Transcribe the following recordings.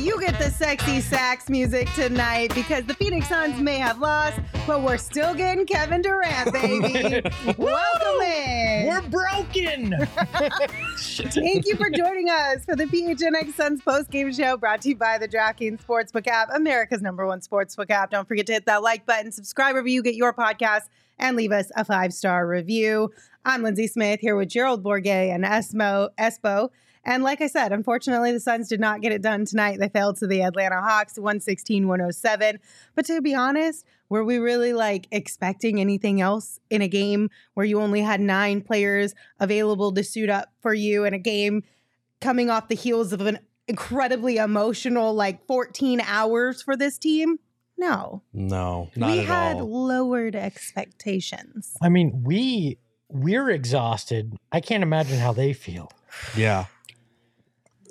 You get the sexy sax music tonight because the Phoenix Suns may have lost, but we're still getting Kevin Durant, baby. Welcome in. We're broken. Thank you for joining us for the PHNX Suns post-game show brought to you by the DraftKings Sportsbook app, America's number one sportsbook app. Don't forget to hit that like button, subscribe review, you get your podcast, and leave us a five-star review. I'm Lindsay Smith here with Gerald Bourguet and Esmo Espo. And like I said, unfortunately, the Suns did not get it done tonight. They fell to the Atlanta Hawks 116 107. But to be honest, were we really like expecting anything else in a game where you only had nine players available to suit up for you in a game coming off the heels of an incredibly emotional like 14 hours for this team? No. No, not we at had all. lowered expectations. I mean, we we're exhausted. I can't imagine how they feel. Yeah,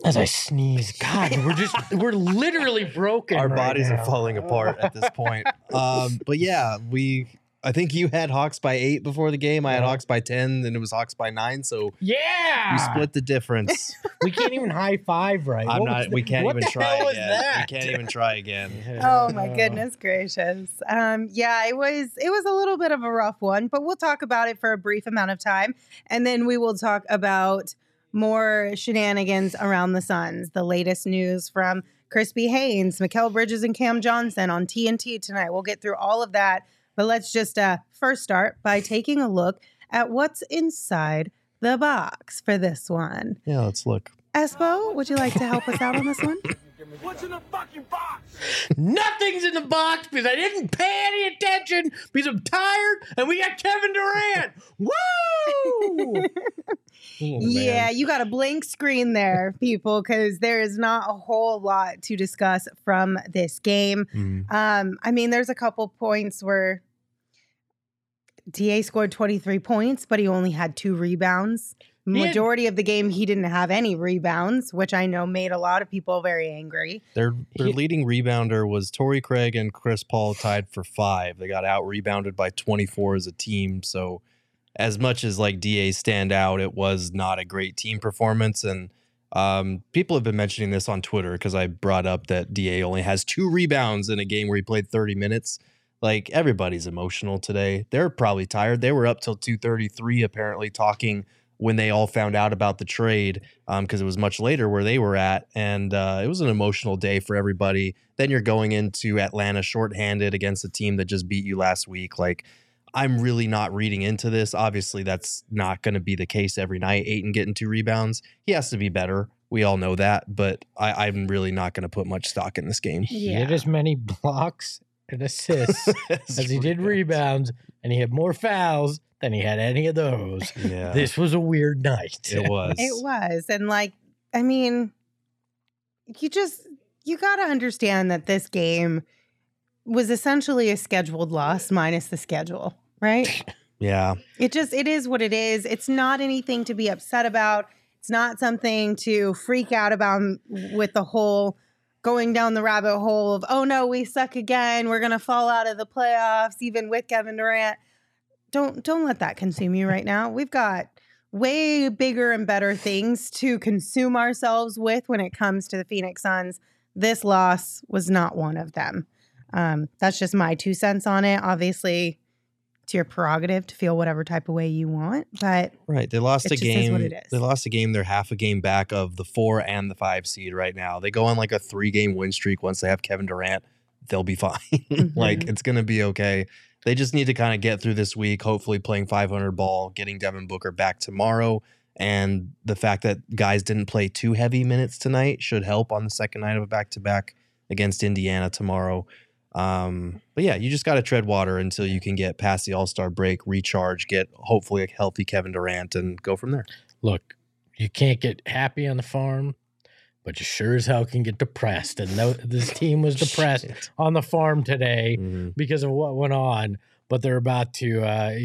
As I sneeze, God, we're just we're literally broken. our right bodies now. are falling apart at this point. Um, but yeah, we. I think you had Hawks by eight before the game. I had Hawks by ten, and it was Hawks by nine. So Yeah, we split the difference. We can't even high five right. I'm What was not. We can't what even try again. that? We can't even try again. Oh my goodness gracious. Um yeah, it was it was a little bit of a rough one, but we'll talk about it for a brief amount of time and then we will talk about more shenanigans around the Suns. The latest news from Chris Haynes, Mikal Bridges and Cam Johnson on TNT tonight. We'll get through all of that, but let's just uh first start by taking a look at what's inside the box for this one. Yeah, let's look. Espo, would you like to help us out on this one? Nothing's in the box because I didn't pay any attention because I'm tired and we got Kevin Durant. Woo! Oh, Yeah, you got a blank screen there, people, because there is not a whole lot to discuss from this game. Mm. Um, I mean, there's a couple points where DA scored 23 points, but he only had two rebounds. He had- Majority of the game, he didn't have any rebounds, which I know made a lot of people very angry. Their their He- leading rebounder was Torrey Craig and Chris Paul tied for five. They got out rebounded by 24 as a team. So as much as like DA stand out, it was not a great team performance. And um, people have been mentioning this on Twitter because I brought up that DA only has two rebounds in a game where he played 30 minutes. Like everybody's emotional today. They're probably tired. They were up till 2:33 apparently talking when they all found out about the trade because it was much later where they were at, and uh, it was an emotional day for everybody. Then you're going into Atlanta shorthanded against a team that just beat you last week. Like, I'm really not reading into this. Obviously, that's not going to be the case every night. Ayton getting two rebounds, he has to be better. We all know that, but I, I'm really not going to put much stock in this game. He had as many blocks and assists as he did rebounds, and he had more fouls than he had any of those. Yeah, This was a weird night. it was. It was. And like, I mean, you just you gotta understand that this game was essentially a scheduled loss minus the schedule, right? Yeah, it just it is what it is. It's not anything to be upset about. It's not something to freak out about with the whole going down the rabbit hole of oh no, we suck again. We're gonna fall out of the playoffs, even with Kevin Durant. Don't don't let that consume you right now. We've got way bigger and better things to consume ourselves with when it comes to the Phoenix Suns. This loss was not one of them. Um, that's just my two cents on it. Obviously, it's your prerogative to feel whatever type of way you want, but Right. They lost It a game. what it is. They lost a game. They're half a game back of the four and the five seed right now. They go on like a three game win streak once they have Kevin Durant. They'll be fine. like Mhm. it's gonna be okay. They just need to kind of get through this week, hopefully playing 500 ball, getting Devin Booker back tomorrow. And the fact that guys didn't play too heavy minutes tonight should help on the second night of a back to back against Indiana tomorrow. Um, but yeah, you just got to tread water until you can get past the All Star break, recharge, get hopefully a healthy Kevin Durant, and go from there. Look, you can't get happy on the farm, but you sure as hell can get depressed. And no, this team was depressed on the farm today Mhm. because of what went on. But they're about to uh,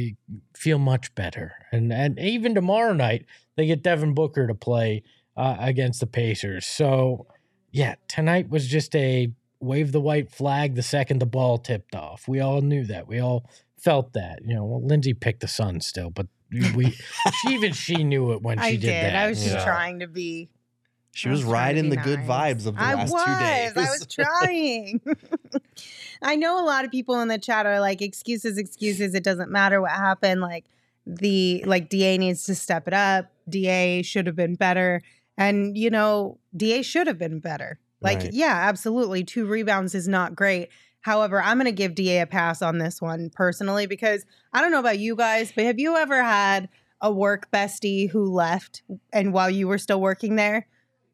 feel much better, and and even tomorrow night they get Devin Booker to play uh, against the Pacers. So yeah, tonight was just a wave the white flag the second the ball tipped off. We all knew that. We all felt that. You know, well, Lindsay picked the Sun still, but we she, even she knew it when she I did, did. that. I was just Yeah. trying to be. She was, was riding the good vibes of the I last was. two days. I was trying. I know a lot of people in the chat are like, excuses, excuses. It doesn't matter what happened. Like the like DA needs to step it up. DA should have been better. And you know, DA should have been better. Like, Right. yeah, absolutely. Two rebounds is not great. However, I'm going to give DA a pass on this one personally because I don't know about you guys, but have you ever had a work bestie who left and while you were still working there?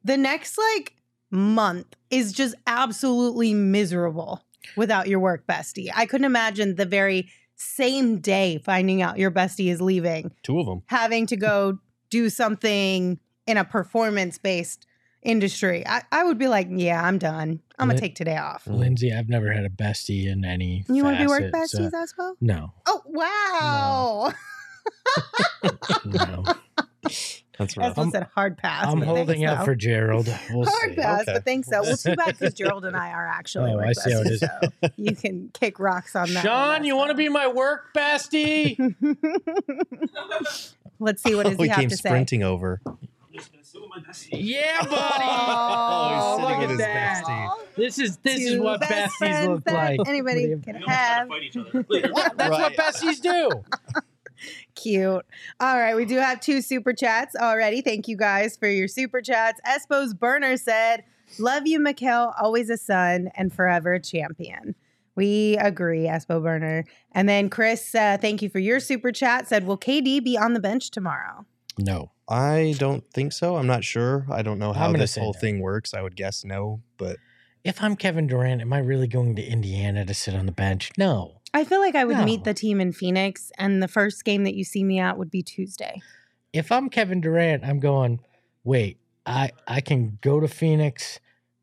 The next like month is just absolutely miserable without your work bestie. I couldn't imagine the very same day finding out your bestie is leaving, Two of them. having to go do something in a performance based industry. I, I would be like, yeah, I'm done. I'm gonna take today off. Mm. Lindsay, I've never had a bestie in any. You want to be work facet, so- besties uh, as well? No, Oh wow! no. That's rough. As said, hard pass. I'm holding out though. for Gerald. We'll hard see. pass, Okay. but thanks so. Well, too bad because Gerald and I are actually Oh, I see how it besties, is. so you can kick rocks on that. Sean, you want to be my work bestie? Let's see what does oh, he he have came to say. sprinting over. yeah, buddy. Oh, he's sitting look at his that. bestie. This is this is what best besties look like. Anybody What do can you- have. That's what Right. besties do. Cute. All right, we do have two super chats already. Thank you guys for your super chats. Espo's burner said, "Love you, Mikal. Always a son and forever a champion." We agree, Espo burner. And then Chris, uh, thank you for your super chat. Said, "Will KD be on the bench tomorrow?" No. I don't think so. I'm not sure. I don't know how this whole no. thing works. I would guess no, but If I'm Kevin Durant, am I really going to Indiana to sit on the bench? No. I feel like I would meet the team in Phoenix, and the first game that you see me at would be Tuesday. If I'm Kevin Durant, I'm going, wait, I I can go to Phoenix,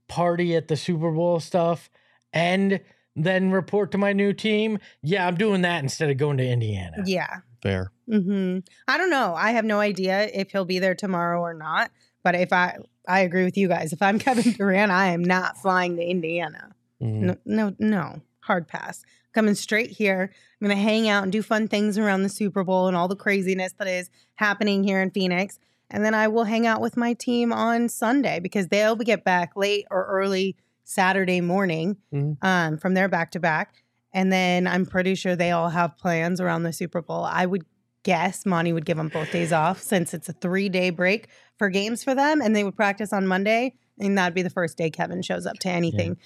party at the Super Bowl stuff, and then report to my new team. Yeah, I'm doing that instead of going to Indiana. Yeah. fair. Mm-hmm. I don't know. I have no idea if he'll be there tomorrow or not. But if I, I agree with you guys. If I'm Kevin Durant, I am not flying to Indiana. Mm. No, no, no. Hard pass. Coming straight here. I'm going to hang out and do fun things around the Super Bowl and all the craziness that is happening here in Phoenix. And then I will hang out with my team on Sunday because they'll get back late or early Saturday morning Mhm. um, from their back to back. And then I'm pretty sure they all have plans around the Super Bowl. I would guess Monty would give them both days off since it's a three day break for games for them and they would practice on Monday. And that'd be the first day Kevin shows up to anything.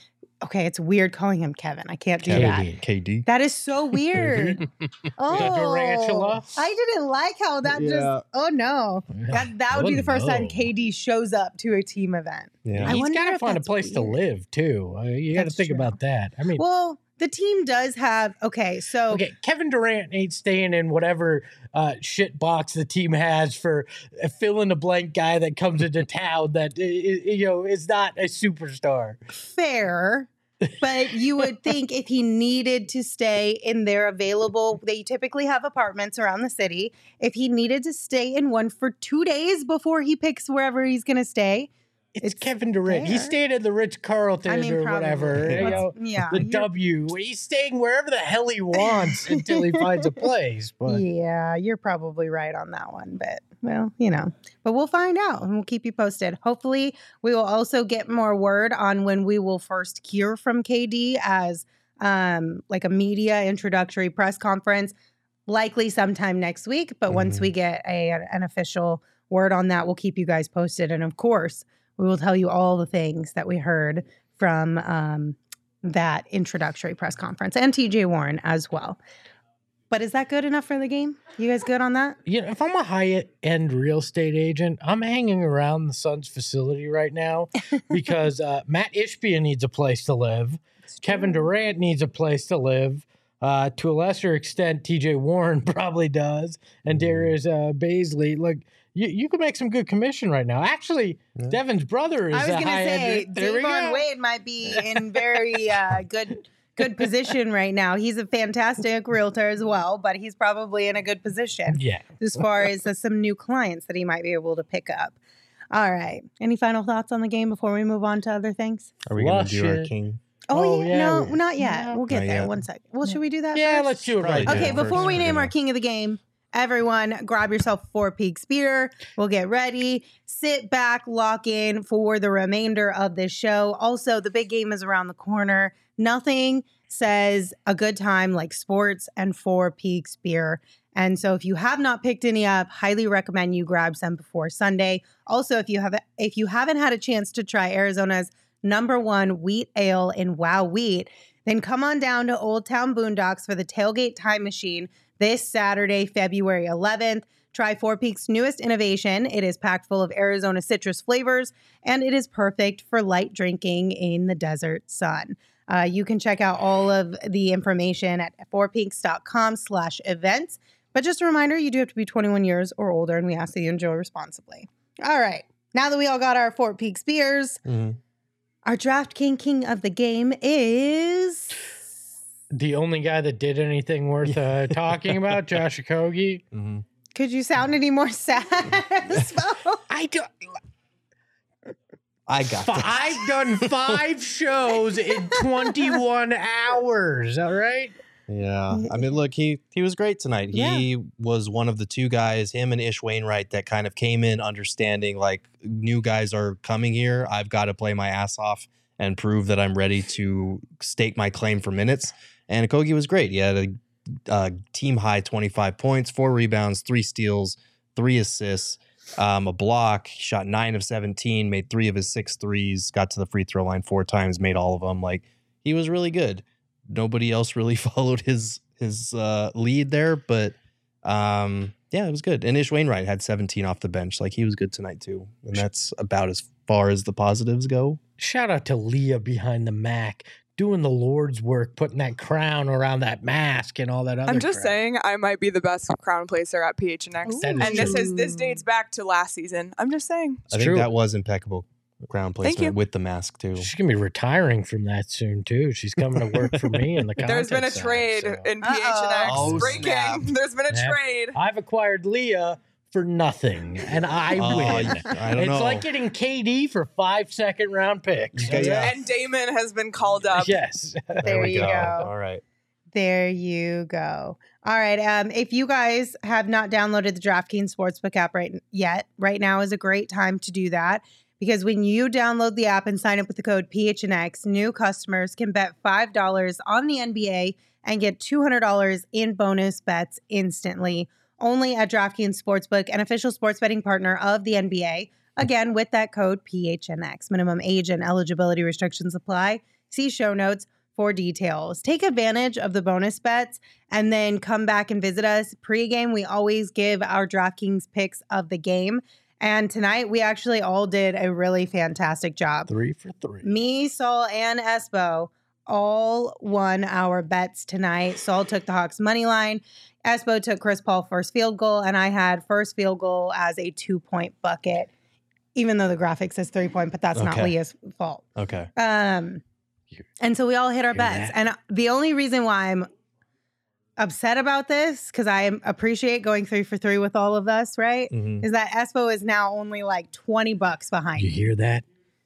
Okay, it's weird calling him Kevin. I can't do KD. that. KD. That is so weird. oh, Durantula? I didn't like how that Yeah. just. Oh no, that that would be the first time. KD shows up to a team event. Yeah. I He's wonder got to find a that's place to live too. Uh, you got to think true. about that. I mean, Well, the team does have. Okay, so okay, Kevin Durant ain't staying in whatever uh, shit box the team has for a fill in the blank guy that comes into town that you know is not a superstar. fair. But you would think if he needed to stay in their available, they typically have apartments around the city. If he needed to stay in one for two days before he picks wherever he's going to stay, It's, It's Kevin Durant. He's fair. staying at the Ritz Carlton I mean, or probably. whatever. you know, yeah, the W. He's staying wherever the hell he wants until he finds a place. But yeah, you're probably right on that one. But well, you know, but we'll find out and we'll keep you posted. Hopefully, we will also get more word on when we will first hear from KD as um like a media introductory press conference, likely sometime next week. But once Mm-hmm. we get a an official word on that, we'll keep you guys posted. And of course, we will tell you all the things that we heard from um that introductory press conference and TJ Warren as well. But is that good enough for the game? You guys good on that? Yeah, if I'm a high end real estate agent, I'm hanging around the Suns facility right now because uh, Matt Ishbia needs a place to live. Kevin Durant needs a place to live. Uh, to a lesser extent, TJ Warren probably does, and Mhm. Darius uh, Bazley. Look, you, you could make some good commission right now. Actually, Yeah. Devin's brother is I was going to say end. There we Davon go. Wade might be in very uh, good good position right now. He's a fantastic realtor as well, but he's probably in a good position Yeah. as far as uh, some new clients that he might be able to pick up. All right. Any final thoughts on the game before we move on to other things? Are we going to Flush do our king? Oh, Oh, yeah, yeah, no, not yet. no. We'll get Not there. yet. One second. Well, should we do that? Yeah, first? let's do it right now. Okay, Yeah, before first we name our king of the game, everyone grab yourself four peaks beer. We'll get ready. Sit back, lock in for the remainder of this show. Also, the big game is around the corner. Nothing says a good time like sports and four peaks beer. And so if you have not picked any up, highly recommend you grab some before Sunday. Also, if you have if you haven't had a chance to try Arizona's number one wheat ale in Wow Wheat, then come on down to Old Town Boondocks for the Tailgate Time Machine this Saturday, February 11th. Try Four Peaks' newest innovation. It is packed full of Arizona citrus flavors, and it is perfect for light drinking in the desert sun. Uh, you can check out all of the information at fourpeaks.com slash events. But just a reminder, you do have to be 21 years or older, and we ask that you enjoy responsibly. All right. Now that we all got our Four Peaks beers, Mhm. our Draft King King of the game is The only guy that did anything worth uh, talking about, Josh Okogie. Mhm. Could you sound any more sad? I don't. I got this. I've done five shows in 21 hours. All right. Yeah, I mean, look, he he was great tonight. Yeah. He was one of the two guys, him and Ish Wainwright, that kind of came in understanding like new guys are coming here. I've got to play my ass off and prove that I'm ready to stake my claim for minutes. And Kogi was great. He had a uh, team high 25 points, four rebounds, three steals, three assists, um, a block. Shot nine of 17, made three of his six threes, got to the free throw line four times, made all of them. Like he was really good nobody else really followed his his uh, lead there, but um, yeah, it was good. And Ish Wainwright had 17 off the bench, like he was good tonight too, and that's about as far as the positives go. Shout out to Leah behind the Mac, doing the Lord's work, putting that crown around that mask and all that other I'm just crap. saying I might be the best crown placer at PHNX. That is and this is this dates back to last season. I'm just saying. It's I think true. that was impeccable ground Thank placement you. with the mask too. She's gonna be retiring from that soon too. She's coming to work for me in the company. There's been a content side, trade so. in PHNX. Oh, Breaking. snap. There's been a Yeah. trade. I've acquired Leah for nothing, and I Oh, win. I don't it's know. like getting KD for five second round picks. Yeah, yeah. And Damon has been called up. Yes. There we you go. All right. There you go. All right. Um, if you guys have not downloaded the DraftKings Sportsbook app right yet, right now is a great time to do that because when you download the app and sign up with the code PHNX, new customers can bet five dollars on the NBA and get two hundred dollars in bonus bets instantly. Only at DraftKings Sportsbook, an official sports betting partner of the NBA. Again, with that code PHNX. Minimum age and eligibility restrictions apply. See show notes for details. Take advantage of the bonus bets and then come back and visit us. Pre-game, we always give our DraftKings picks of the game. And tonight we actually all did a really fantastic job. Three for three. Me, Saul, and Espo all won our bets tonight. Saul took the Hawks money line. Espo took Chris Paul first field goal, and I had first field goal as a two point bucket, even though the graphic says three point, but that's not Leah's fault. Okay. Um, and so we all hit our bets. And the only reason why I'm upset about this, because I appreciate going three for three with all of us, right? Mhm. Is that Espo is now only like 20 bucks behind. You hear that?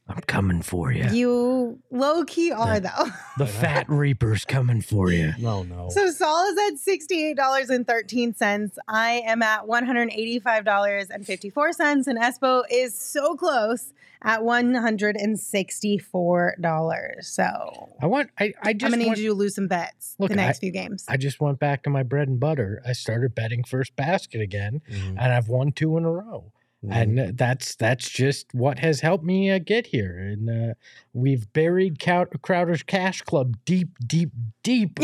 I'm coming for you. You low key are Yeah. though. The Fat Reaper's coming for you. No, no. So Saul is at $68.13. I am at $185.54. And Espo is so close at $164. So I want. I. I I'm just. gonna want, need you to lose some bets Look, the next I- few games. I just went back to my bread and butter. I started betting first basket again, Mhm. and I've won two in a row. Mhm. and that's that's just what has helped me uh, get here. And uh, we've buried Cow- Crowder's Cash Club deep, deep, deep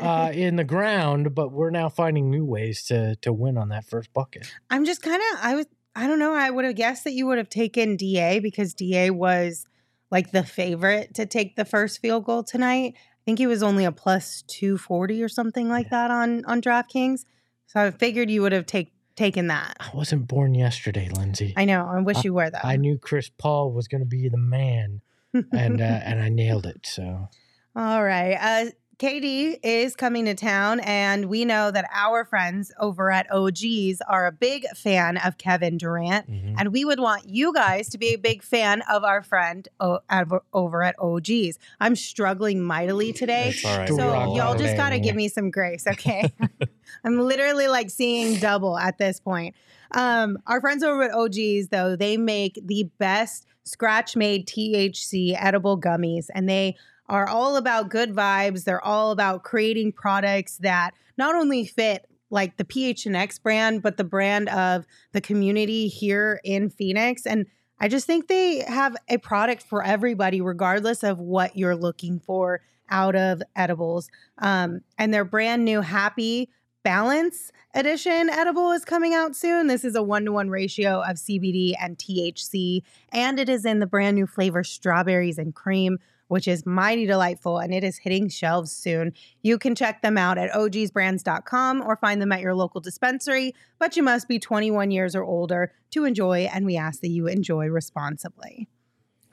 uh, in the ground, but we're now finding new ways to to win on that first bucket. I'm just kind of I was I don't know. I would have guessed that you would have taken DA because DA was like the favorite to take the first field goal tonight. I think he was only a plus 240 or something like that on on DraftKings. So I figured you would have take, taken that. I wasn't born yesterday, Lindsay. I know. I wish you were though. I knew Chris Paul was going to be the man, and uh, and I nailed it. So All right. Uh, KD is coming to town, and we know that our friends over at OGs are a big fan of Kevin Durant. Mhm. And we would want you guys to be a big fan of our friend o- over- at OGs. I'm struggling mightily today. Right. So Strong y'all just got to give me some grace, okay? I'm literally like seeing double at this point. Um, our friends over at OGs, though, they make the best scratch made THC edible gummies, and they are all about good vibes. They're all about creating products that not only fit like the PHNX brand, but the brand of the community here in Phoenix. And I just think they have a product for everybody, regardless of what you're looking for out of edibles. Um, and their brand new Happy Balance Edition edible is coming out soon. This is a one to one ratio of CBD and THC, and it is in the brand new flavor strawberries and cream, which is mighty delightful and it is hitting shelves soon. You can check them out at ogsbrands.com or find them at your local dispensary, but you must be 21 years or older to enjoy, and we ask that you enjoy responsibly.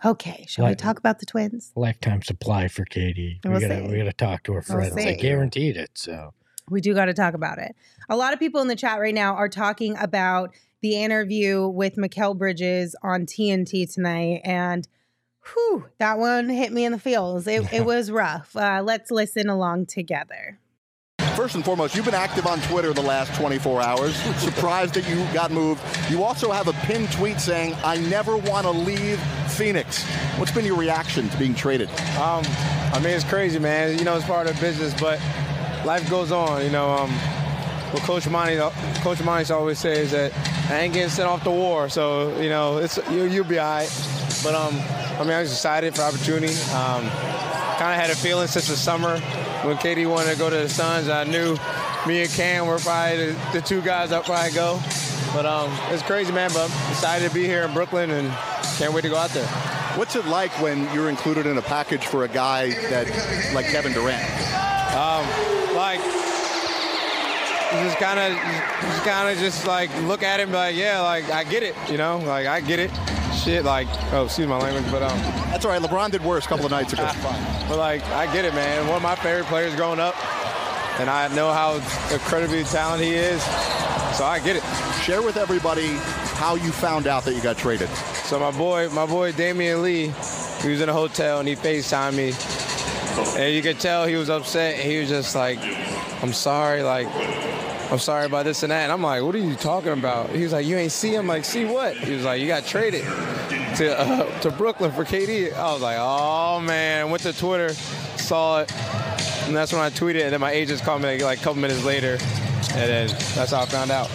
Okay, shall we talk about the twins? lifetime supply for KD. We We'll gotta see. we gotta talk to her We'll friends. I guaranteed it. So We do got to talk about it. A lot of people in the chat right now are talking about the interview with Mikal Bridges on TNT tonight. And whew, that one hit me in the feels. It, it was rough. Uh, let's listen along together. First and foremost, you've been active on Twitter the last 24 hours. Surprised that you got moved. You also have a pinned tweet saying, I never want to leave Phoenix. What's been your reaction to being traded? Um, I mean, it's crazy, man. You know, it's part of the business, but life goes on. You know, um, what Coach Monty, Coach Monty always says that I ain't getting sent off the war, so you know, it's you, you'll be all right. But um, I mean, I was excited for opportunity. Um, kind of had a feeling since the summer when KD wanted to go to the Suns. I knew me and Cam were probably the, the two guys that probably go. But um, it's crazy, man. But I'm excited to be here in Brooklyn and can't wait to go out there. What's it like when you're included in a package for a guy that like Kevin Durant? Um, just kind of, just kind of just like look at him like, yeah, like I get it, you know, like I get it. Shit, like, oh, excuse my language, but um, That's all right. LeBron did worse a couple of nights ago. but like I get it, man. One of my favorite players growing up, and I know how incredibly talented he is, so I get it. Share with everybody how you found out that you got traded. So my boy, my boy Damion Lee, he was in a hotel and he FaceTimed me. And you could tell he was upset. He was just like, I'm sorry, like, I'm sorry about this and that. And I'm like, what are you talking about? He was like, you ain't see him. Like, see what? He was like, you got traded to uh, to Brooklyn for KD. I was like, oh man. Went to Twitter, saw it, and that's when I tweeted. And then my agents called me like a couple minutes later, and then that's how I found out.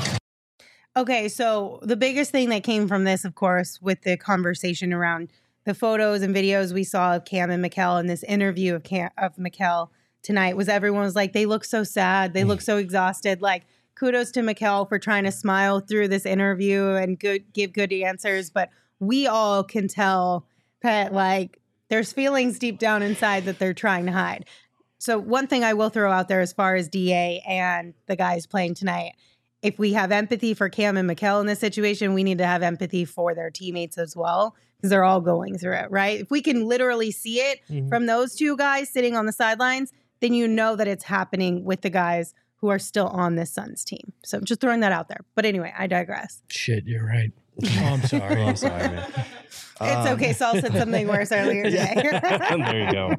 Okay, so the biggest thing that came from this, of course, with the conversation around the photos and videos we saw of Cam and Mikal and this interview of Cam of Mikal tonight was everyone was like, they look so sad, they look so exhausted. Like, kudos to Mikal for trying to smile through this interview and good give good answers, but we all can tell that like there's feelings deep down inside that they're trying to hide. So one thing I will throw out there as far as DA and the guys playing tonight, if we have empathy for Cam and Mikal in this situation, we need to have empathy for their teammates as well because they're all going through it, right? If we can literally see it Mhm. from those two guys sitting on the sidelines, then you know that it's happening with the guys who are still on this Suns team. So just throwing that out there. But anyway, I digress. shit, you're right. Oh, I'm sorry. I'm sorry, man. it's Um, okay. Saul said something worse earlier today. there you go.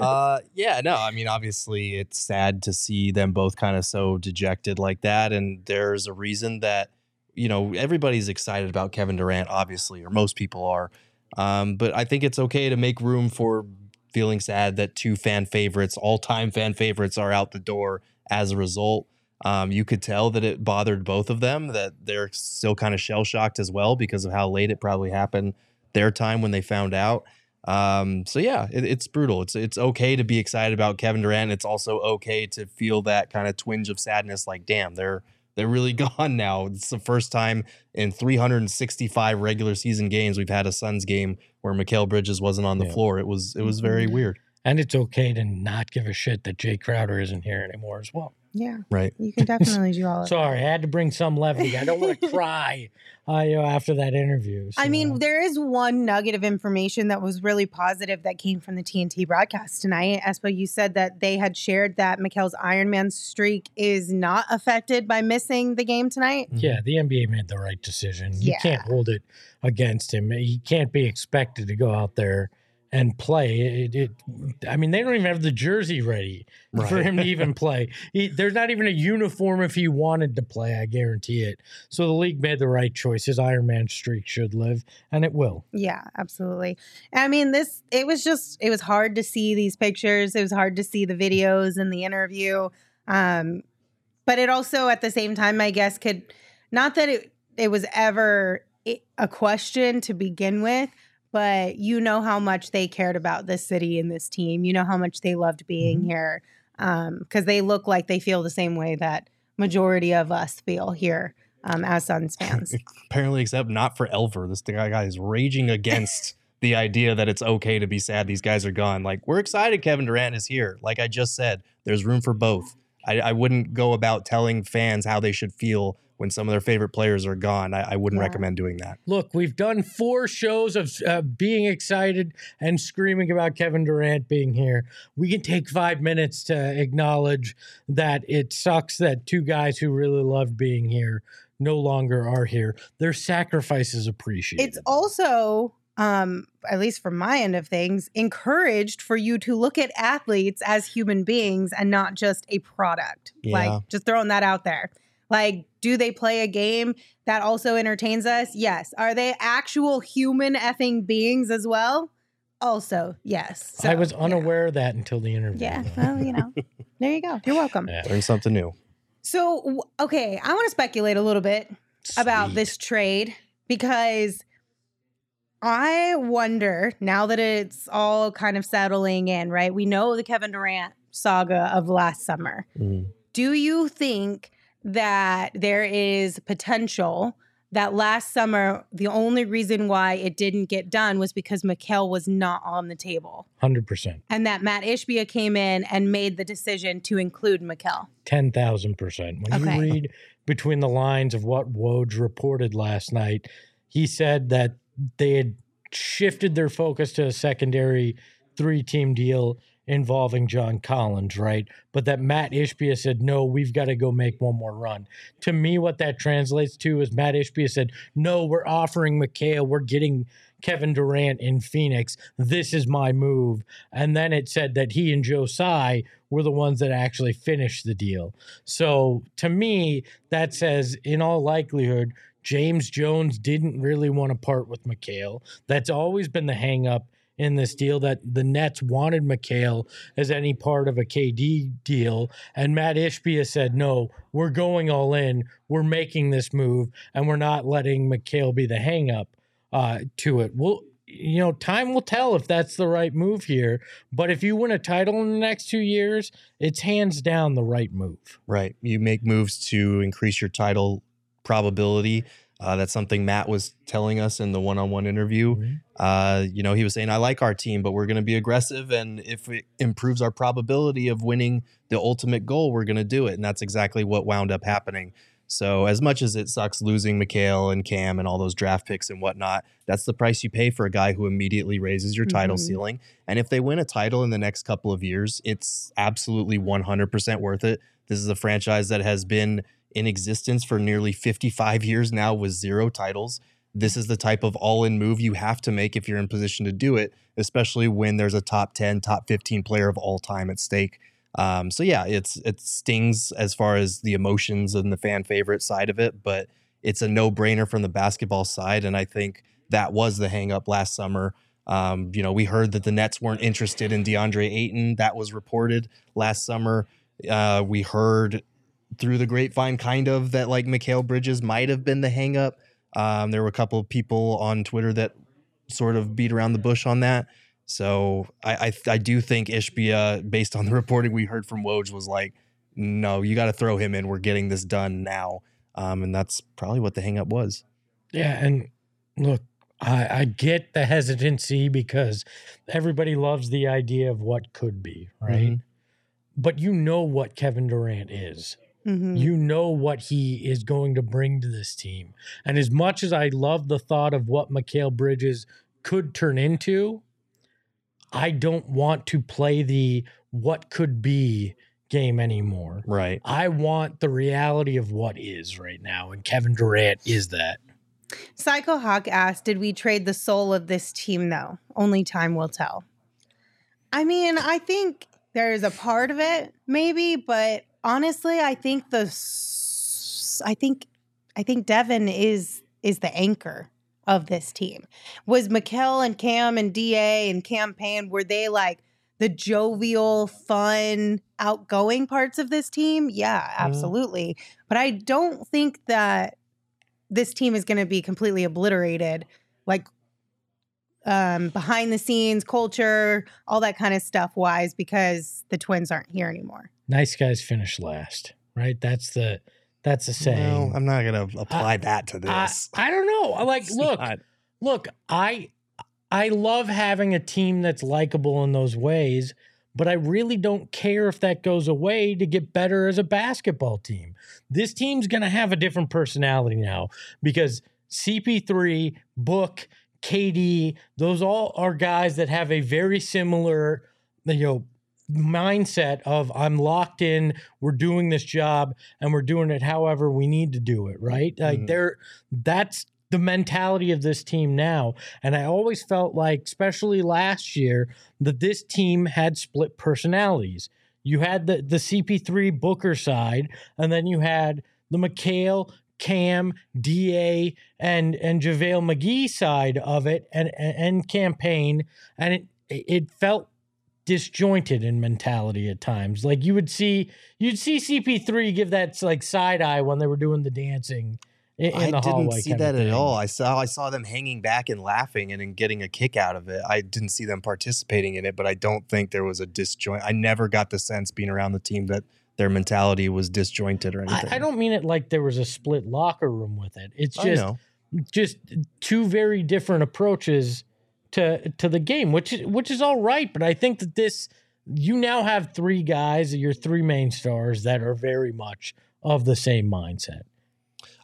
Uh, yeah, no, I mean, obviously, it's sad to see them both kind of so dejected like that. And there's a reason that, you know, everybody's excited about Kevin Durant, obviously, or most people are. Um, but I think it's okay to make room for feeling sad that two fan favorites, all time fan favorites, are out the door as a result. Um, you could tell that it bothered both of them, that they're still kind of shell shocked as well because of how late it probably happened their time when they found out. Um, so yeah, it, it's brutal. It's it's okay to be excited about Kevin Durant. It's also okay to feel that kind of twinge of sadness, like damn, they're they're really gone now. It's the first time in 365 regular season games we've had a Suns game where Mikal Bridges wasn't on the Yeah. floor. It was it was very Mhm. weird. And it's okay to not give a shit that Jae Crowder isn't here anymore as well. Yeah, Right. you can definitely do all of that. Sorry, I had to bring some levity. I don't want to cry uh, you know, after that interview. I mean, there is one nugget of information that was really positive that came from the TNT broadcast tonight. Espo, you said that they had shared that Mikal's Ironman streak is not affected by missing the game tonight. yeah, the NBA made the right decision. You Yeah. can't hold it against him. He can't be expected to go out there and play. It, it, I mean, they don't even have the jersey ready for him to even play. He, there's not even a uniform if he wanted to play. I guarantee it. So the league made the right choice. His Iron Man streak should live, and it will. Yeah, absolutely. I mean, this it was just it was hard to see these pictures. It was hard to see the videos and the interview. Um, but it also at the same time, I guess, could not that it it was ever a question to begin with, but you know how much they cared about this city and this team. You know how much they loved being here because they look like they feel the same way that majority of us feel here um, as Suns fans. Apparently, except not for Elver. This guy guy is raging against the idea that it's okay to be sad these guys are gone. Like, we're excited Kevin Durant is here. Like I just said, there's room for both. I, I wouldn't go about telling fans how they should feel when some of their favorite players are gone. I, I wouldn't Yeah. recommend doing that. Look, we've done four shows of uh, being excited and screaming about Kevin Durant being here. We can take five minutes to acknowledge that it sucks that two guys who really loved being here no longer are here. Their sacrifice is appreciated. it's also um at least from my end of things encouraged for you to look at athletes as human beings and not just a product Yeah. like just throwing that out there like do they play a game that also entertains us yes are they actual human effing beings as well also yes I So, was yeah. unaware of that until the interview. yeah though. well you know there you go you're welcome Yeah. Learn something new. so okay i want to speculate a little bit about this trade because I wonder now that it's all kind of settling in, right? We know the Kevin Durant saga of last summer. Mhm. Do you think that there is potential that last summer the only reason why it didn't get done was because Mikal was not on the table? 100%. And that Matt Ishbia came in and made the decision to include Mikal. 10,000%. When Okay. you read between the lines of what Woj reported last night, he said that they had shifted their focus to a secondary three team deal involving John Collins, right? But that Matt Ishbia said, no, we've got to go make one more run. To me, what that translates to is Matt Ishbia said, no, we're offering Mikal, we're getting Kevin Durant in Phoenix. This is my move. And then it said that he and Joe Tsai were the ones that actually finished the deal. So to me, that says, in all likelihood, James Jones didn't really want to part with Mikal. That's always been the hangup in this deal that the Nets wanted Mikal as any part of a KD deal. And Matt Ishbia said, no, we're going all in. We're making this move and we're not letting Mikal be the hangup uh, to it. Well, you know, time will tell if that's the right move here. But if you win a title in the next two years, it's hands down the right move. Right. You make moves to increase your title probability. Uh, that's something Matt was telling us in the one-on-one interview. Mhm. Uh, you know, he was saying, "I like our team, but we're going to be aggressive, and if it improves our probability of winning the ultimate goal, we're going to do it." And that's exactly what wound up happening. So, as much as it sucks losing Mikal and Cam and all those draft picks and whatnot, that's the price you pay for a guy who immediately raises your title Mhm. ceiling. And if they win a title in the next couple of years, it's absolutely 100% worth it. This is a franchise that has been in existence for nearly 55 years now with zero titles. This is the type of all in move you have to make if you're in position to do it, especially when there's a top 10, top 15 player of all time at stake. Um, so yeah, it's it stings as far as the emotions and the fan favorite side of it, but it's a no brainer from the basketball side, and I think that was the hang up last summer. Um, you know, we heard that the Nets weren't interested in DeAndre Ayton. That was reported last summer. Uh, we heard through the grapevine, kind of, that like Mikal Bridges might have been the hangup. Um, there were a couple of people on Twitter that sort of beat around the bush on that. So I, I, I do think Ishbia, based on the reporting we heard from Woj, was like, no, you got to throw him in. We're getting this done now. Um, and that's probably what the hangup was. Yeah, and look, I, I get the hesitancy because everybody loves the idea of what could be, right? Mhm. But you know what Kevin Durant is. Mhm. You know what he is going to bring to this team. And as much as I love the thought of what Mikal Bridges could turn into, I don't want to play the what could be game anymore. Right. I want the reality of what is right now. And Kevin Durant is that. Psycho Hawk asked, Did we trade the soul of this team though? Only time will tell. I mean, I think there's a part of it, maybe, but honestly, I think the I think I think Devin is is the anchor of this team. Was Mikal and Cam and DA and Cam Payne, were they like the jovial, fun, outgoing parts of this team? Yeah, mm-hmm. absolutely. But I don't think that this team is going to be completely obliterated like um behind the scenes culture all that kind of stuff wise because the twins aren't here anymore Nice guys finish last, right? That's the that's the saying. Well, I'm not going to apply that to I, this. I don't know. Like, It's look, not- look, I I love having a team that's likable in those ways, but I really don't care if that goes away to get better as a basketball team. This team's going to have a different personality now because CP3, Book, KD, those all are guys that have a very similar, you know, mindset of I'm locked in, we're doing this job and we're doing it however we need to do it, right? Like Mhm. they're that's the mentality of this team now. And I always felt like, especially last year, that this team had split personalities. You had the the CP3 Booker side, and then you had the Mikal, Cam, DA, and and JaVale McGee side of it, and and, and Cam Payne, and it it felt disjointed in mentality at times. Like you would see you'd see CP3 give that like side eye when they were doing the dancing in, in I didn't see that at all. I saw I saw them hanging back and laughing and, and getting a kick out of it. I didn't see them participating in it, but I don't think there was a disjoint. I never got the sense being around the team that their mentality was disjointed or anything. I, I don't mean it like there was a split locker room with it. It's just just two very different approaches to to the game, which which is all right. But I think that this you now have three guys, your three main stars that are very much of the same mindset.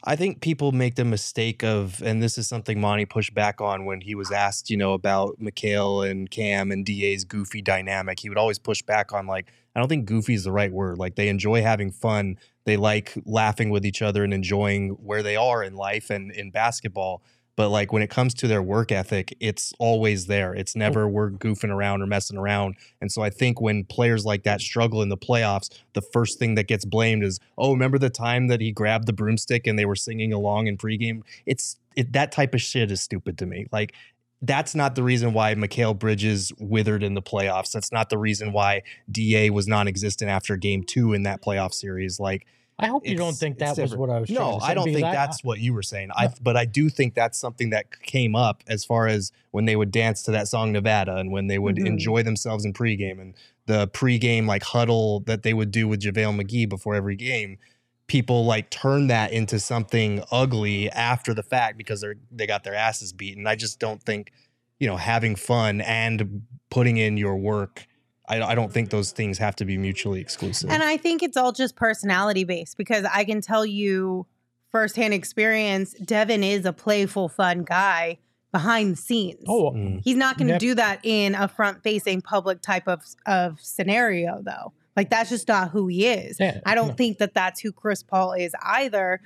I think people make the mistake of, and this is something Monty pushed back on when he was asked, you know, about Mikal and Cam and DA's goofy dynamic. He would always push back on, like, I don't think goofy is the right word. Like, they enjoy having fun. They like laughing with each other and enjoying where they are in life and in basketball. But, like, when it comes to their work ethic, it's always there. It's never we're goofing around or messing around. And so I think when players like that struggle in the playoffs, the first thing that gets blamed is, oh, remember the time that he grabbed the broomstick and they were singing along in pregame? It's it, that type of shit is stupid to me. Like that's not the reason why Mikal Bridges withered in the playoffs. That's not the reason why DA was non-existent after game two in that playoff series. Like I hope you don't think that was what I was. No, I don't think that's what you were saying. I but I do think that's something that came up as far as when they would dance to that song Nevada and when they would Mhm. enjoy themselves in pregame and the pregame like huddle that they would do with JaVale McGee before every game. People like turn that into something ugly after the fact because they're they got their asses beaten. I just don't think, you know, having fun and putting in your work. I, I don't think those things have to be mutually exclusive. and i think it's all just personality based because i can tell you firsthand experience devin is a playful fun guy behind the scenes Oh, Mm. He's not going to Yep. do that in a front facing public type of of scenario though. Like that's just not who he is. Yeah, I don't no. think that that's who Chris Paul is either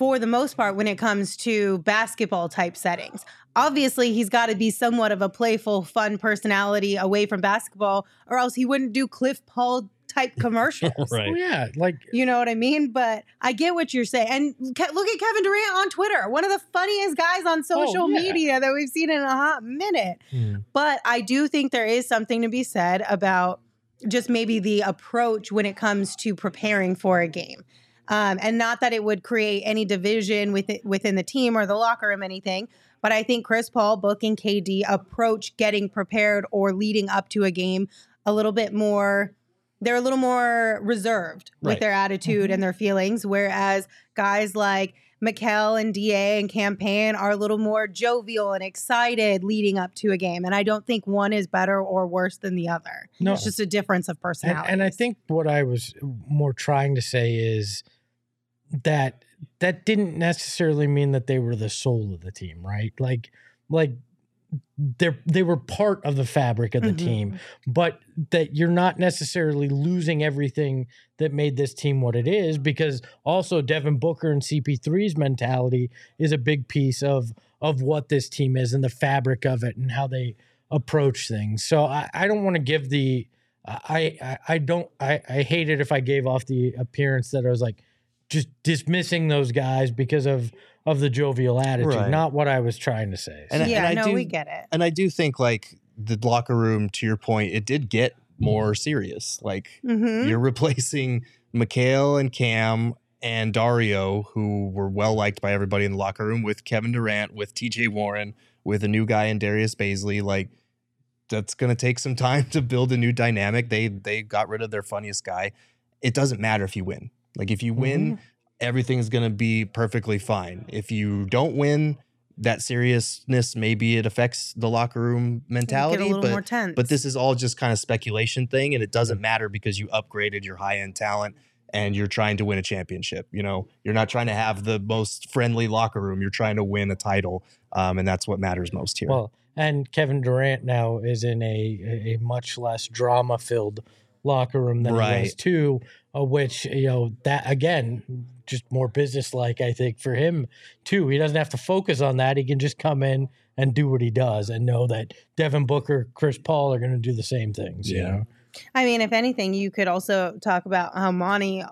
for the most part when it comes to basketball type settings. Obviously, he's got to be somewhat of a playful, fun personality away from basketball or else he wouldn't do Cliff Paul type commercials. right. Oh, yeah, like You know what I mean? But I get what you're saying. And Ke- look at Kevin Durant on Twitter, one of the funniest guys on social Oh, yeah. media that we've seen in a hot minute. Mm. But I do think there is something to be said about just maybe the approach when it comes to preparing for a game. Um, and not that it would create any division within within the team or the locker room, anything. But I think Chris Paul, Book, and KD approach getting prepared or leading up to a game a little bit more they're a little more reserved with their attitude and their feelings, whereas guys like Mikal and Da and Cam Payne are a little more jovial and excited leading up to a game. And I don't think one is better or worse than the other. No. It's just a difference of And, personality. and I think what I was more trying to say is that that didn't necessarily mean that they were the soul of the team, right? Like, like they they were part of the fabric of the Mhm. team, but that you're not necessarily losing everything that made this team what it is because also Devin Booker and CP3's mentality is a big piece of of what this team is and the fabric of it and how they approach things. So I, I don't want to give the I, I I don't I I hate it if I gave off the appearance that I was like just dismissing those guys because of of the jovial attitude. Right. Not what I was trying to say. And I- yeah, I no, do- we get it. And I do think like the locker room, to your point, it did get more serious. Like hmm you're replacing Mikal and Cam and Dario, who were well liked by everybody in the locker room, with Kevin Durant, with TJ Warren, with a new guy in Darius Bazley. Like that's gonna take some time to build a new dynamic. They they got rid of their funniest guy. It doesn't matter if you win. Like if you win, everything's gonna be perfectly fine. If you don't win, that seriousness maybe it affects the locker room mentality. Get a little but more tense. but this is all just kind of speculation thing, and it doesn't matter because you upgraded your high end talent and you're trying to win a championship. You know, you're not trying to have the most friendly locker room. You're trying to win a title, um, and that's what matters most here. Well, and Kevin Durant now is in a a much less drama filled locker room than he was Right. too, which you know that again just more business like I think for him too. He doesn't have to focus on that. He can just come in and do what he does and know that Devin Booker, Chris Paul are going to do the same things. You Yeah. know, I mean, if anything, you could also talk about how Monty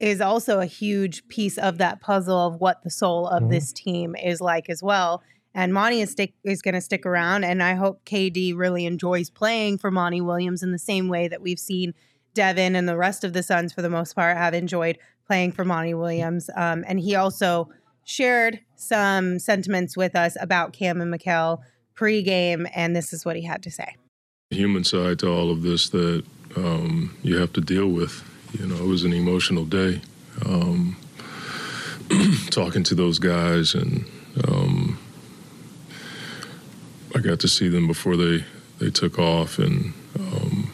is also a huge piece of that puzzle of what the soul of Mhm. this team is like as well. And Monty is stick is going to stick around, and I hope KD really enjoys playing for Monty Williams in the same way that we've seen Devin and the rest of the Suns, for the most part, have enjoyed playing for Monty Williams. Um, and he also shared some sentiments with us about Cam and Mikal pregame, and this is what he had to say. human side to all of this that um, you have to deal with. You know, it was an emotional day. Um, talking to those guys, and um, I got to see them before they they took off, and um,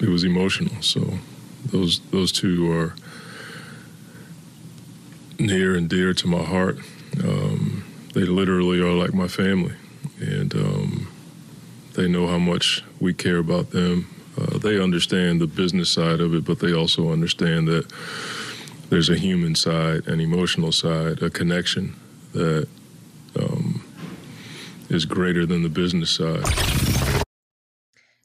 it was emotional. So those those two are near and dear to my heart. Um, they literally are like my family, and. Um, they know how much we care about them. Uh, they understand the business side of it, but they also understand that there's a human side, an emotional side, a connection that um, is greater than the business side.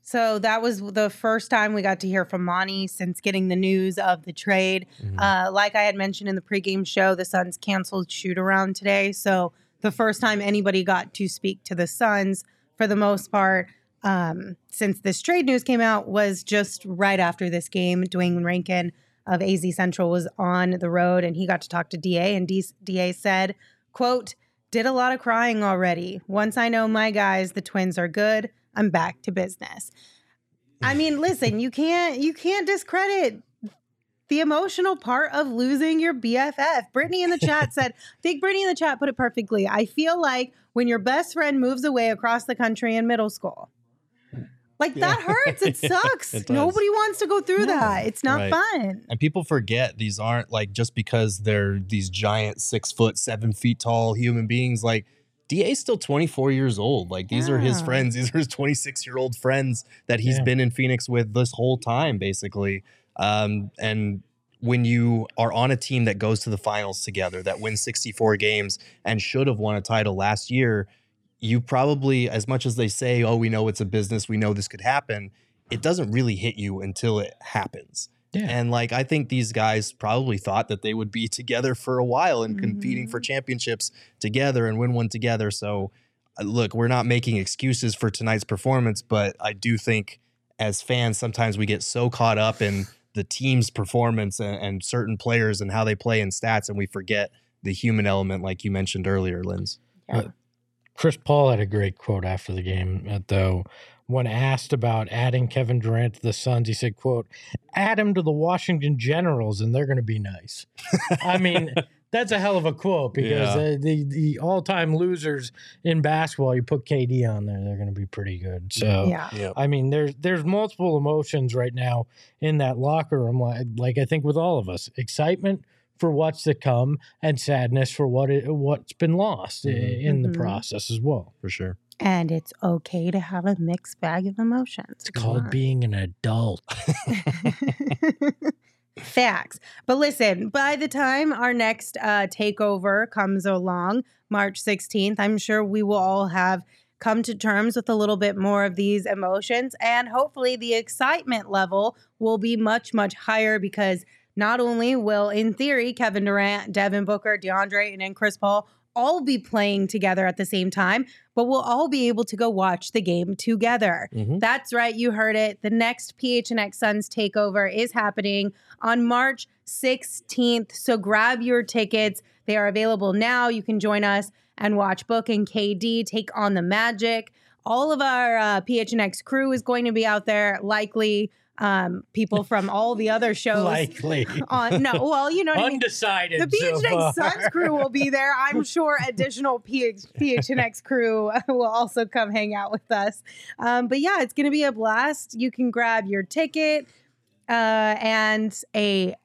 So that was the first time we got to hear from Monty since getting the news of the trade. Mhm. Uh, like I had mentioned in the pregame show, the Suns canceled shoot around today. So the first time anybody got to speak to the Suns, for the most part, um, since this trade news came out, was just right after this game. Duane Rankin of AZ Central was on the road and he got to talk to DA, and D- DA said, "quote Did a lot of crying already. Once I know my guys, the Twins are good. I'm back to business." I mean, listen, you can't you can't discredit the emotional part of losing your BFF. Brittany in the chat said, I think Brittany in the chat put it perfectly. I feel like when your best friend moves away across the country in middle school. Like that hurts. It sucks. It. Nobody wants to go through that. It's not Right. fun. And people forget these aren't like just because they're these giant six foot, seven feet tall human beings. Like DA's still 24 years old. Like these are his friends. These are his 26 year old friends that he's Yeah. been in Phoenix with this whole time, basically. Um, and when you are on a team that goes to the finals together, that wins 64 games and should have won a title last year, you probably, as much as they say, oh, we know it's a business, we know this could happen, it doesn't really hit you until it happens. Yeah. And like I think these guys probably thought that they would be together for a while and competing for championships together and win one together. So uh, look, we're not making excuses for tonight's performance, but I do think as fans sometimes we get so caught up in the team's performance and, and certain players and how they play in stats and we forget the human element like you mentioned earlier, Linz. Chris Paul had a great quote after the game, uh, though, when asked about adding Kevin Durant to the Suns, he said, "quote Add him to the Washington Generals, and they're going to be nice." I mean. That's a hell of a quote because Yeah. uh, the the all time losers in basketball, you put KD on there, they're going to be pretty good. So Yeah. Yep. I mean, there's there's multiple emotions right now in that locker room. Like, like I think with all of us, excitement for what's to come and sadness for what it, what's been lost i- Mhm. in the Mhm. process as well. for sure. And it's okay to have a mixed bag of emotions. It's called being an adult. Facts. But listen, by the time our next uh, takeover comes along, March 16th, I'm sure we will all have come to terms with a little bit more of these emotions. And hopefully, the excitement level will be much, much higher because not only will, in theory, Kevin Durant, Devin Booker, DeAndre, and then Chris Paul all be playing together at the same time, but we'll all be able to go watch the game together. Mhm. That's right, you heard it. The next PHNX Suns takeover is happening on March 16th. So grab your tickets. They are available now. You can join us and watch Book and KD take on the Magic. All of our uh, PHNX crew is going to be out there, likely um, people from all the other shows. Likely. on no, well, you know what I mean. Undecided. The PHNX far. Suns crew will be there. I'm sure additional PH, PHNX crew will also come hang out with us. Um, but yeah, it's going to be a blast. You can grab your ticket, uh, and a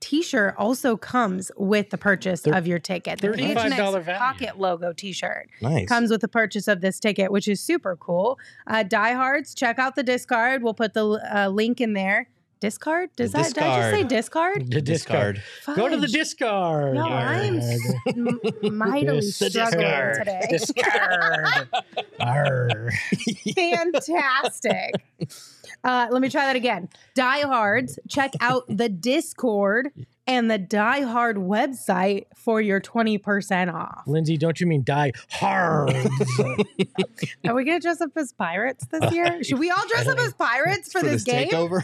T-shirt also comes with the purchase of your ticket. The $35 PHNX value. pocket logo T-shirt Nice. comes with the purchase of this ticket, which is super cool. Uh, diehards, check out the discard. We'll put the uh, link in there. Discard? Does The that did I just say discard? The discard. Go to the discard. No, I'm m- mightily the struggling today. Discard. Fantastic. Uh, let me try that again. Diehards, check out the Discord and the Die Hard website for your 20% off. Lindsay, don't you mean die hard? Are we going to dress up as pirates this year? Should we all dress up as pirates for, for this, game? takeover.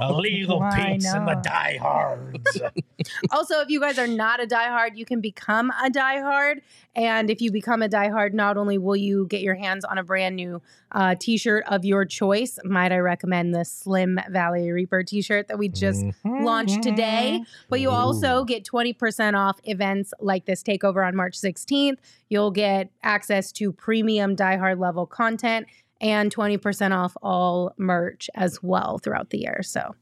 Illegal Why Pete's and the Die diehards. Also, if you guys are not a Die Hard, you can become a Die Hard. And if you become a Die Hard, not only will you get your hands on a brand new uh, t shirt of your choice, might I recommend the Slim Valley Reaper t shirt that we just launched today, but you also get 20% off events like this takeover on March 16th. You'll get access to premium diehard level content and 20% off all merch as well throughout the year. So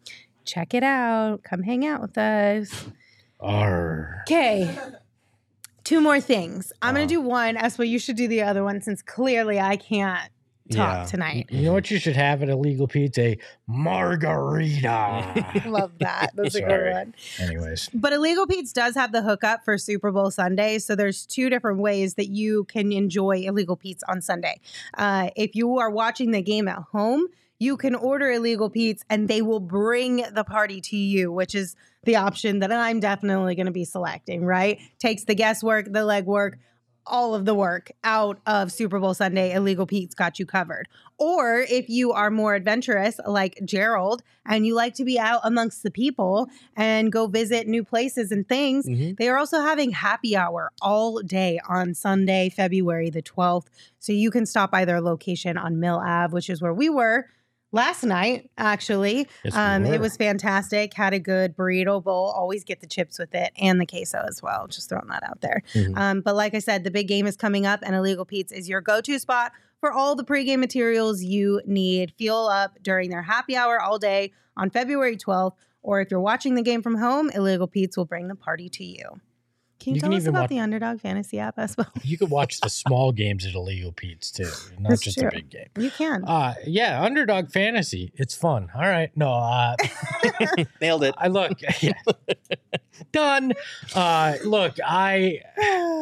check it out. Come hang out with us. Okay. Two more things. I'm going to uh-huh. do one. Espo, you should do the other one since clearly I can't talk Yeah. tonight. You know what you should have at Illegal Pete's? A margarita. Love that. That's a good one. Anyways, But Illegal Pete's does have the hookup for Super Bowl Sunday. So there's two different ways that you can enjoy Illegal Pete's on Sunday. Uh, if you are watching the game at home, you can order Illegal Pete's and they will bring the party to you, which is the option that I'm definitely going to be selecting, right? Takes the guesswork, the legwork, all of the work out of Super Bowl Sunday. Illegal Pete's got you covered. Or if you are more adventurous, like Gerald, and you like to be out amongst the people and go visit new places and things, Mhm. they are also having happy hour all day on Sunday, February the 12th. So you can stop by their location on Mill Ave, which is where we were last night, actually. Yes, um, it was fantastic. Had a good burrito bowl. Always get the chips with it and the queso as well. Just throwing that out there. Mhm. Um, but like I said, the big game is coming up, and Illegal Pete's is your go to spot for all the pregame materials you need. Fuel up during their happy hour all day on February 12th. Or if you're watching the game from home, Illegal Pete's will bring the party to you. Can you, You tell can us even about watch- the Underdog Fantasy app as well? you can watch the small games at Illegal Pete's too, not That's just true. the big game. You can. Uh yeah, underdog fantasy. It's fun. All right. No, uh Nailed it. I look yeah. done. Uh look, I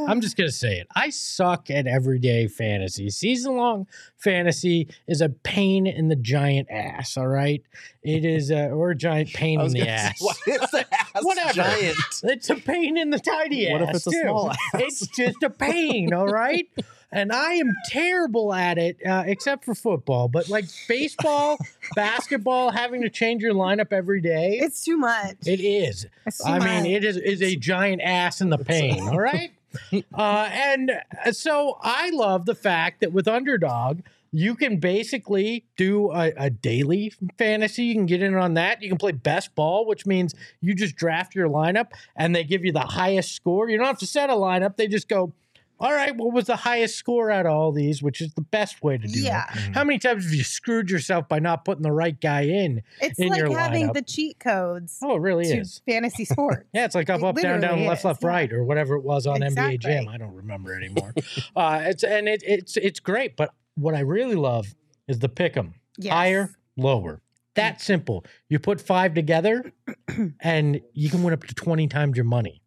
I'm just gonna say it. I suck at everyday fantasy. Season long fantasy is a pain in the giant ass. All right, it is a or a giant pain in the ass. say, why is the ass Whatever. giant? It's a pain in the tiny What if ass. it's a too. small ass? It's just a pain. all right. And I am terrible at it, uh, except for football. But like baseball, basketball, having to change your lineup every day, it's too much. it is. It's too I much. mean, it is is a giant ass in the pain. All right. Uh, and uh, so I love the fact that with Underdog, you can basically do a, a daily fantasy. You can get in on that. You can play best ball, which means you just draft your lineup and they give you the highest score. You don't have to set a lineup. They just go, all right, what was the highest score out of all these, which is the best way to do Yeah. it. How many times have you screwed yourself by not putting the right guy in? It's in like your having lineup? the cheat codes Oh, it really to is. fantasy sports. Yeah, it's like up, It up, down, down, literally left, left, yeah. right, or whatever it was on NBA Jam. I don't remember anymore. uh, it's and it, it's it's great, but what I really love is the pick 'em Yes. higher, lower. That simple. You put five together, and you can win up to twenty times your money.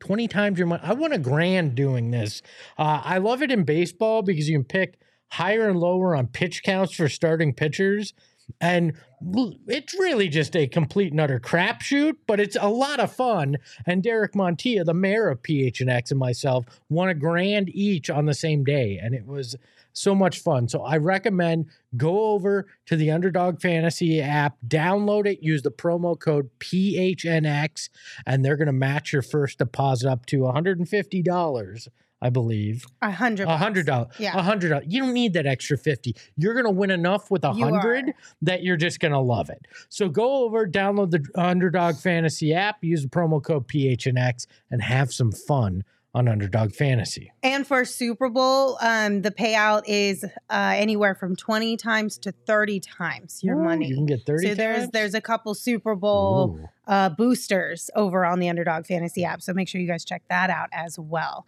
20 times your money. I won a grand doing this. Uh, I love it in baseball because you can pick higher and lower on pitch counts for starting pitchers. And it's really just a complete and utter crapshoot, but it's a lot of fun. And Derek Montilla, the mayor of PHNX, and myself won a grand each on the same day. And it was so much fun. So I recommend go over to the Underdog Fantasy app, download it, use the promo code PHNX, and they're going to match your first deposit up to $150, I believe. a hundred, a hundred dollars, Yeah. A hundred dollars. You don't need that extra fifty. You're gonna win enough with a hundred that you're just gonna love it. So go over, download the Underdog Fantasy app, use the promo code PHNX, and have some fun on Underdog Fantasy. And for Super Bowl, um, the payout is uh, anywhere from twenty times to thirty times your Ooh, money. You can get thirty. so there's times? there's a couple Super Bowl uh, boosters over on the Underdog Fantasy app. So make sure you guys check that out as well.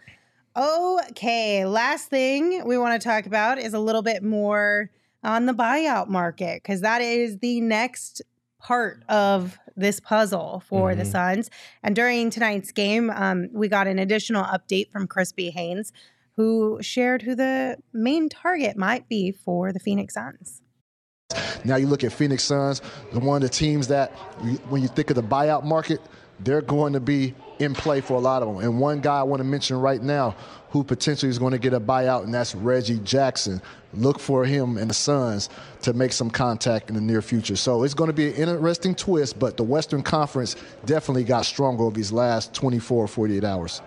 Okay, last thing we want to talk about is a little bit more on the buyout market because that is the next part of this puzzle for the Mhm. Suns. And during tonight's game, um, we got an additional update from Crispy Haynes, who shared who the main target might be for the Phoenix Suns. Now you look at Phoenix Suns, the one of the teams that, when you think of the buyout market, they're going to be in play for a lot of them. And one guy I want to mention right now who potentially is going to get a buyout, and that's Reggie Jackson. Look for him and the Suns to make some contact in the near future. So it's going to be an interesting twist, but the Western Conference definitely got stronger over these last 24 or 48 hours.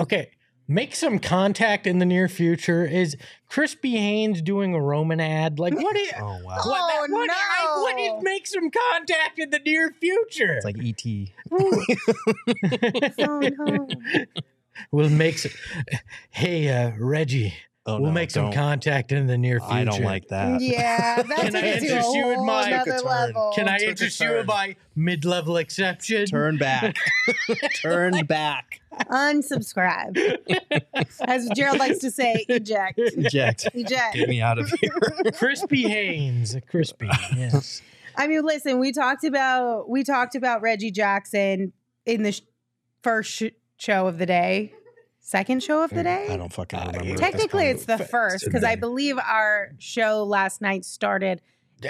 Okay. Make some contact in the near future. Is Crispy Haynes doing a Roman ad? Like what is Oh wow. what, Oh, what, I- what no. is make some contact in the near future? It's like ET. Oh, no. we'll make some Hey uh Reggie, Oh, we'll no, make some don't. contact in the near future. I don't like that. Yeah, that's Can I it a interest you in whole my- nother turn. level. Can I Took interest you in my mid-level exception? Turn back. Turn back. unsubscribe? As Gerald likes to say, eject. Eject. Eject. Get me out of here. Crispy Haynes, crispy. Yes. I mean, listen, we talked about we talked about Reggie Jackson in the sh- first sh- show of the day, second show of the day. I don't fucking remember. at this Technically, it's the first because I believe our show last night started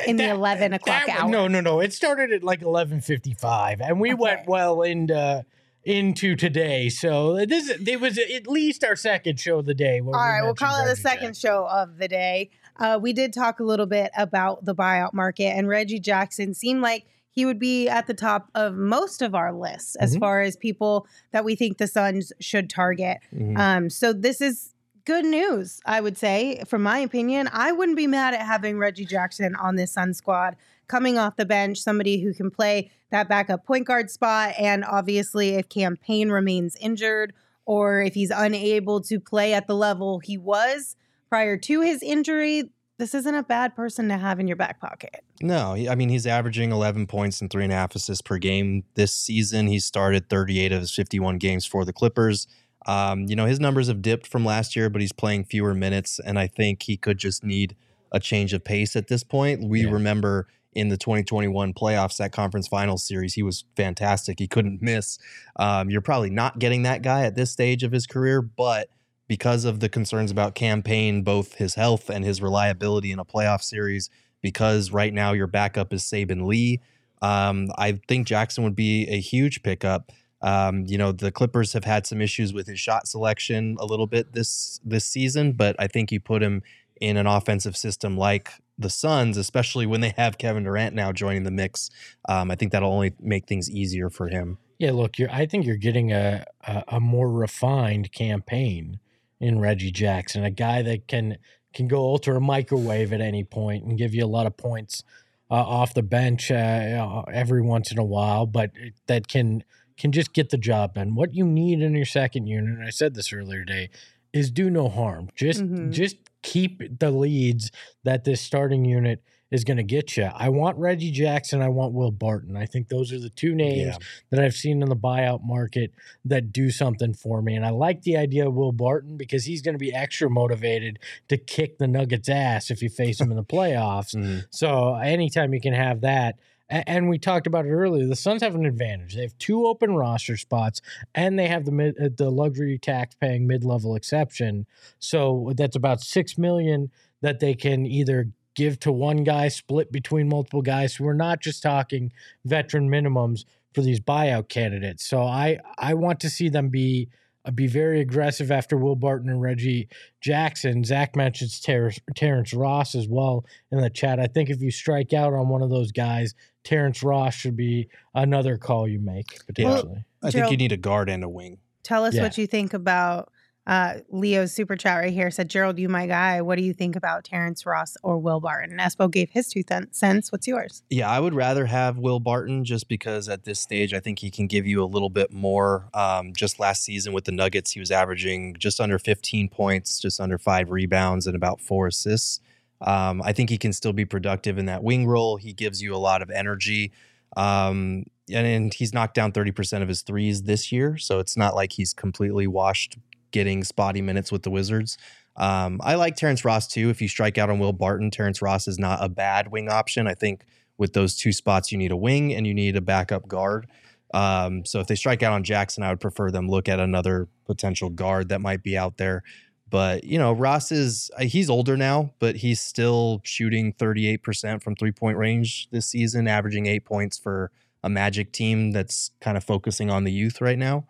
in the 11 o'clock that- hour. No, no, no. It started at like eleven fifty-five, and we went well into into today. So this it was at least our second show of the day. All right, we'll call it the second show of the day. Uh, we did talk a little bit about the buyout market, and Reggie Jackson seemed like he would be at the top of most of our lists as Mhm. far as people that we think the Suns should target. Mhm. Um, so this is good news, I would say, from my opinion. I wouldn't be mad at having Reggie Jackson on this Sun squad coming off the bench, somebody who can play that backup point guard spot. And obviously, if Cam Payne remains injured or if he's unable to play at the level he was prior to his injury, this isn't a bad person to have in your back pocket. No, I mean he's averaging 11 points and three and a half assists per game this season. He started 38 of his 51 games for the Clippers. Um, you know his numbers have dipped from last year, but he's playing fewer minutes, and I think he could just need a change of pace at this point. We Yeah. remember in the 2021 playoffs, that conference final series, he was fantastic. He couldn't miss. Um, you're probably not getting that guy at this stage of his career, but because of the concerns about Cam Payne, both his health and his reliability in a playoff series, because right now your backup is Saben Lee. Um, I think Jackson would be a huge pickup. Um, you know, the Clippers have had some issues with his shot selection a little bit this this season, but I think you put him in an offensive system like the Suns, especially when they have Kevin Durant now joining the mix. Um, I think that'll only make things easier for him. Yeah, look. I think you're getting a, a a more refined Cam Payne in Reggie Jackson, a guy that can can go ultra microwave at any point and give you a lot of points uh, off the bench uh, every once in a while, but that can can just get the job done. What you need in your second unit, and I said this earlier today, is do no harm. Just Mhm. just keep the leads that this starting unit is going to get you. I want Reggie Jackson. I want Will Barton. I think those are the two names Yeah. that I've seen in the buyout market that do something for me. And I like the idea of Will Barton because he's going to be extra motivated to kick the Nuggets' ass if you face him in the playoffs. Mhm. So anytime you can have that. And we talked about it earlier. The Suns have an advantage. They have two open roster spots, and they have the mid, uh, the luxury tax paying mid level exception. So that's about six million that they can either give to one guy, split between multiple guys. So we're not just talking veteran minimums for these buyout candidates. So I I want to see them be uh, be very aggressive after Will Barton and Reggie Jackson. Zach mentions Ter- Terrence Ross as well in the chat. I think if you strike out on one of those guys, Terrence Ross should be another call you make potentially. I think Gerald- you need a guard and a wing. Tell us Yeah. what you think about uh, Leo's super chat right here. Said Gerald, you my guy. What do you think about Terrence Ross or Will Barton? Espo gave his two cents. What's yours? Yeah, I would rather have Will Barton just because at this stage, I think he can give you a little bit more. Um, just last season with the Nuggets, he was averaging just under 15 points, just under five rebounds, and about four assists. Um, I think he can still be productive in that wing role. He gives you a lot of energy. Um, and, and he's knocked down 30% of his threes this year. So it's not like he's completely washed getting spotty minutes with the Wizards. Um, I like Terrence Ross too. If you strike out on Will Barton, Terrence Ross is not a bad wing option. I think with those two spots, you need a wing and you need a backup guard. Um, so if they strike out on Jackson, I would prefer them look at another potential guard that might be out there. But you know, Ross is uh, he's older now, but he's still shooting 38% from three point range this season, averaging eight points for a Magic team that's kind of focusing on the youth right now.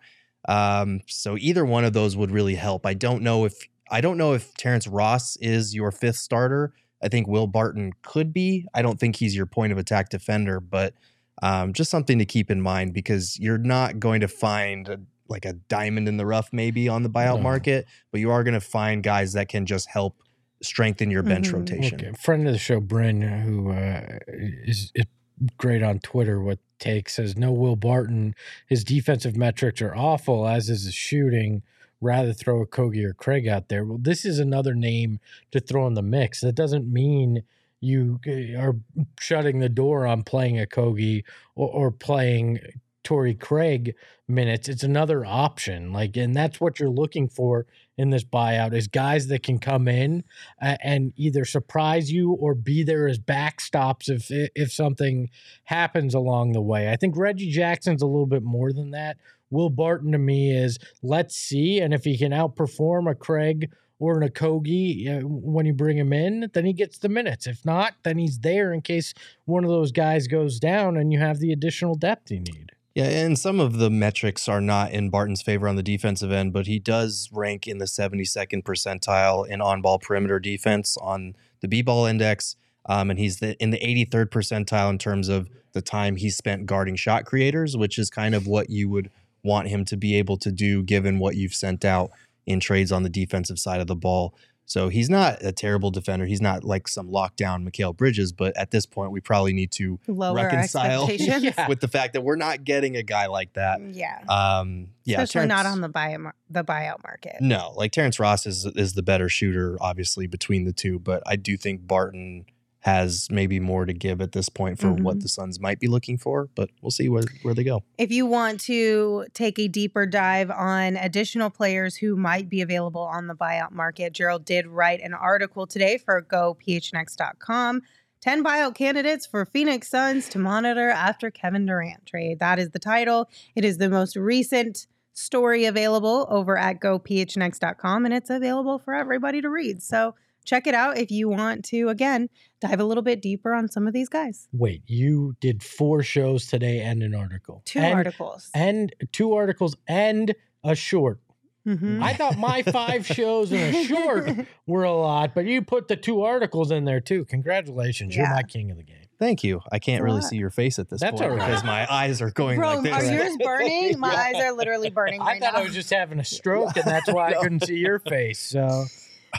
Um, so either one of those would really help. I don't know if I don't know if Terrence Ross is your fifth starter. I think Will Barton could be. I don't think he's your point of attack defender, but um, just something to keep in mind because you're not going to find a, like a diamond in the rough maybe on the buyout No. market, but you are going to find guys that can just help strengthen your bench Mhm. rotation. Okay. Friend of the show, Bryn, who uh, is, is great on Twitter with takes, says no Will Barton. His defensive metrics are awful, as is his shooting. Rather throw Okogie or Craig out there. Well, this is another name to throw in the mix. That doesn't mean you eh, are shutting the door on playing Okogie or, or playing Torrey Craig minutes. It's another option. Like, and that's what you're looking for in this buyout is guys that can come in and either surprise you or be there as backstops if if something happens along the way. I think Reggie Jackson's a little bit more than that. Will Barton to me is let's see, and if he can outperform a Craig or an Okogie when you bring him in, then he gets the minutes. If not, then he's there in case one of those guys goes down and you have the additional depth you need. Yeah, and some of the metrics are not in Barton's favor on the defensive end, but he does rank in the 72nd percentile in on-ball perimeter defense on the B-ball index, um, and he's the, in the 83rd percentile in terms of the time he spent guarding shot creators, which is kind of what you would want him to be able to do given what you've sent out in trades on the defensive side of the ball. So he's not a terrible defender. He's not like some lockdown Mikal Bridges, but at this point, we probably need to Lower reconcile. Yeah. with the fact that we're not getting a guy like that. Yeah. Um, yeah, Especially not on the buyout the buyout market. No, like Terrence Ross is is the better shooter, obviously between the two, but I do think Barton has maybe more to give at this point for what Mhm. the Suns might be looking for. But we'll see where where they go. If you want to take a deeper dive on additional players who might be available on the buyout market, Gerald did write an article today for gophnx.com. 10 buyout candidates for Phoenix Suns to monitor after Kevin Durant trade. That is the title. It is the most recent story available over at gophnx.com and it's available for everybody to read. So check it out if you want to, again, dive a little bit deeper on some of these guys. Wait, you did four shows today and an article. Two and, articles. And two articles and a short. Mhm. I thought my five shows and a short were a lot, but you put the two articles in there too. Congratulations. You're my king of the game. Thank you. I can't really see your face at this That's point all right. because my eyes are going Bro, like this. are yours burning? My Yeah. eyes are literally burning I right thought now. I was just having a stroke, and that's why I couldn't see your face. So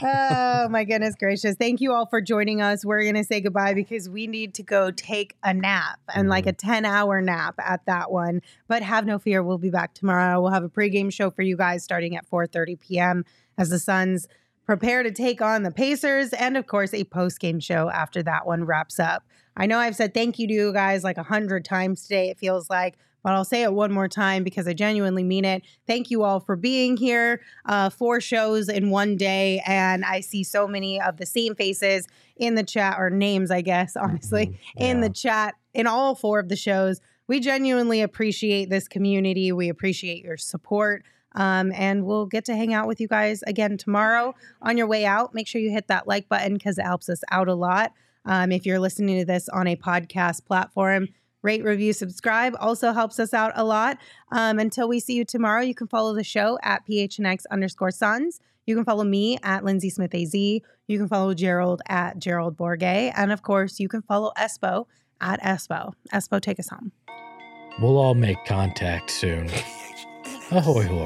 oh my goodness gracious. Thank you all for joining us. We're going to say goodbye because we need to go take a nap and like mm-hmm. a 10 hour nap at that one. But have no fear, we'll be back tomorrow. We'll have a pregame show for you guys starting at 4:30 p.m. as the Suns prepare to take on the Pacers and of course a post-game show after that one wraps up. I know I've said thank you to you guys like a hundred times today, it feels like, but I'll say it one more time because I genuinely mean it. Thank you all for being here. Uh, four shows in one day, and I see so many of the same faces in the chat, or names, I guess, honestly, mm-hmm. in the chat in all four of the shows. We genuinely appreciate this community. We appreciate your support. Um, and we'll get to hang out with you guys again tomorrow. On your way out, make sure you hit that like button because it helps us out a lot. Um, if you're listening to this on a podcast platform, rate, review, subscribe also helps us out a lot. Um, until we see you tomorrow, you can follow the show at PHNX underscore Suns. You can follow me at Lindsay Smith AZ. You can follow Gerald at Gerald Bourguet. And of course, you can follow Espo at Espo. Espo, take us home. We'll all make contact soon. Ahoy, hoy.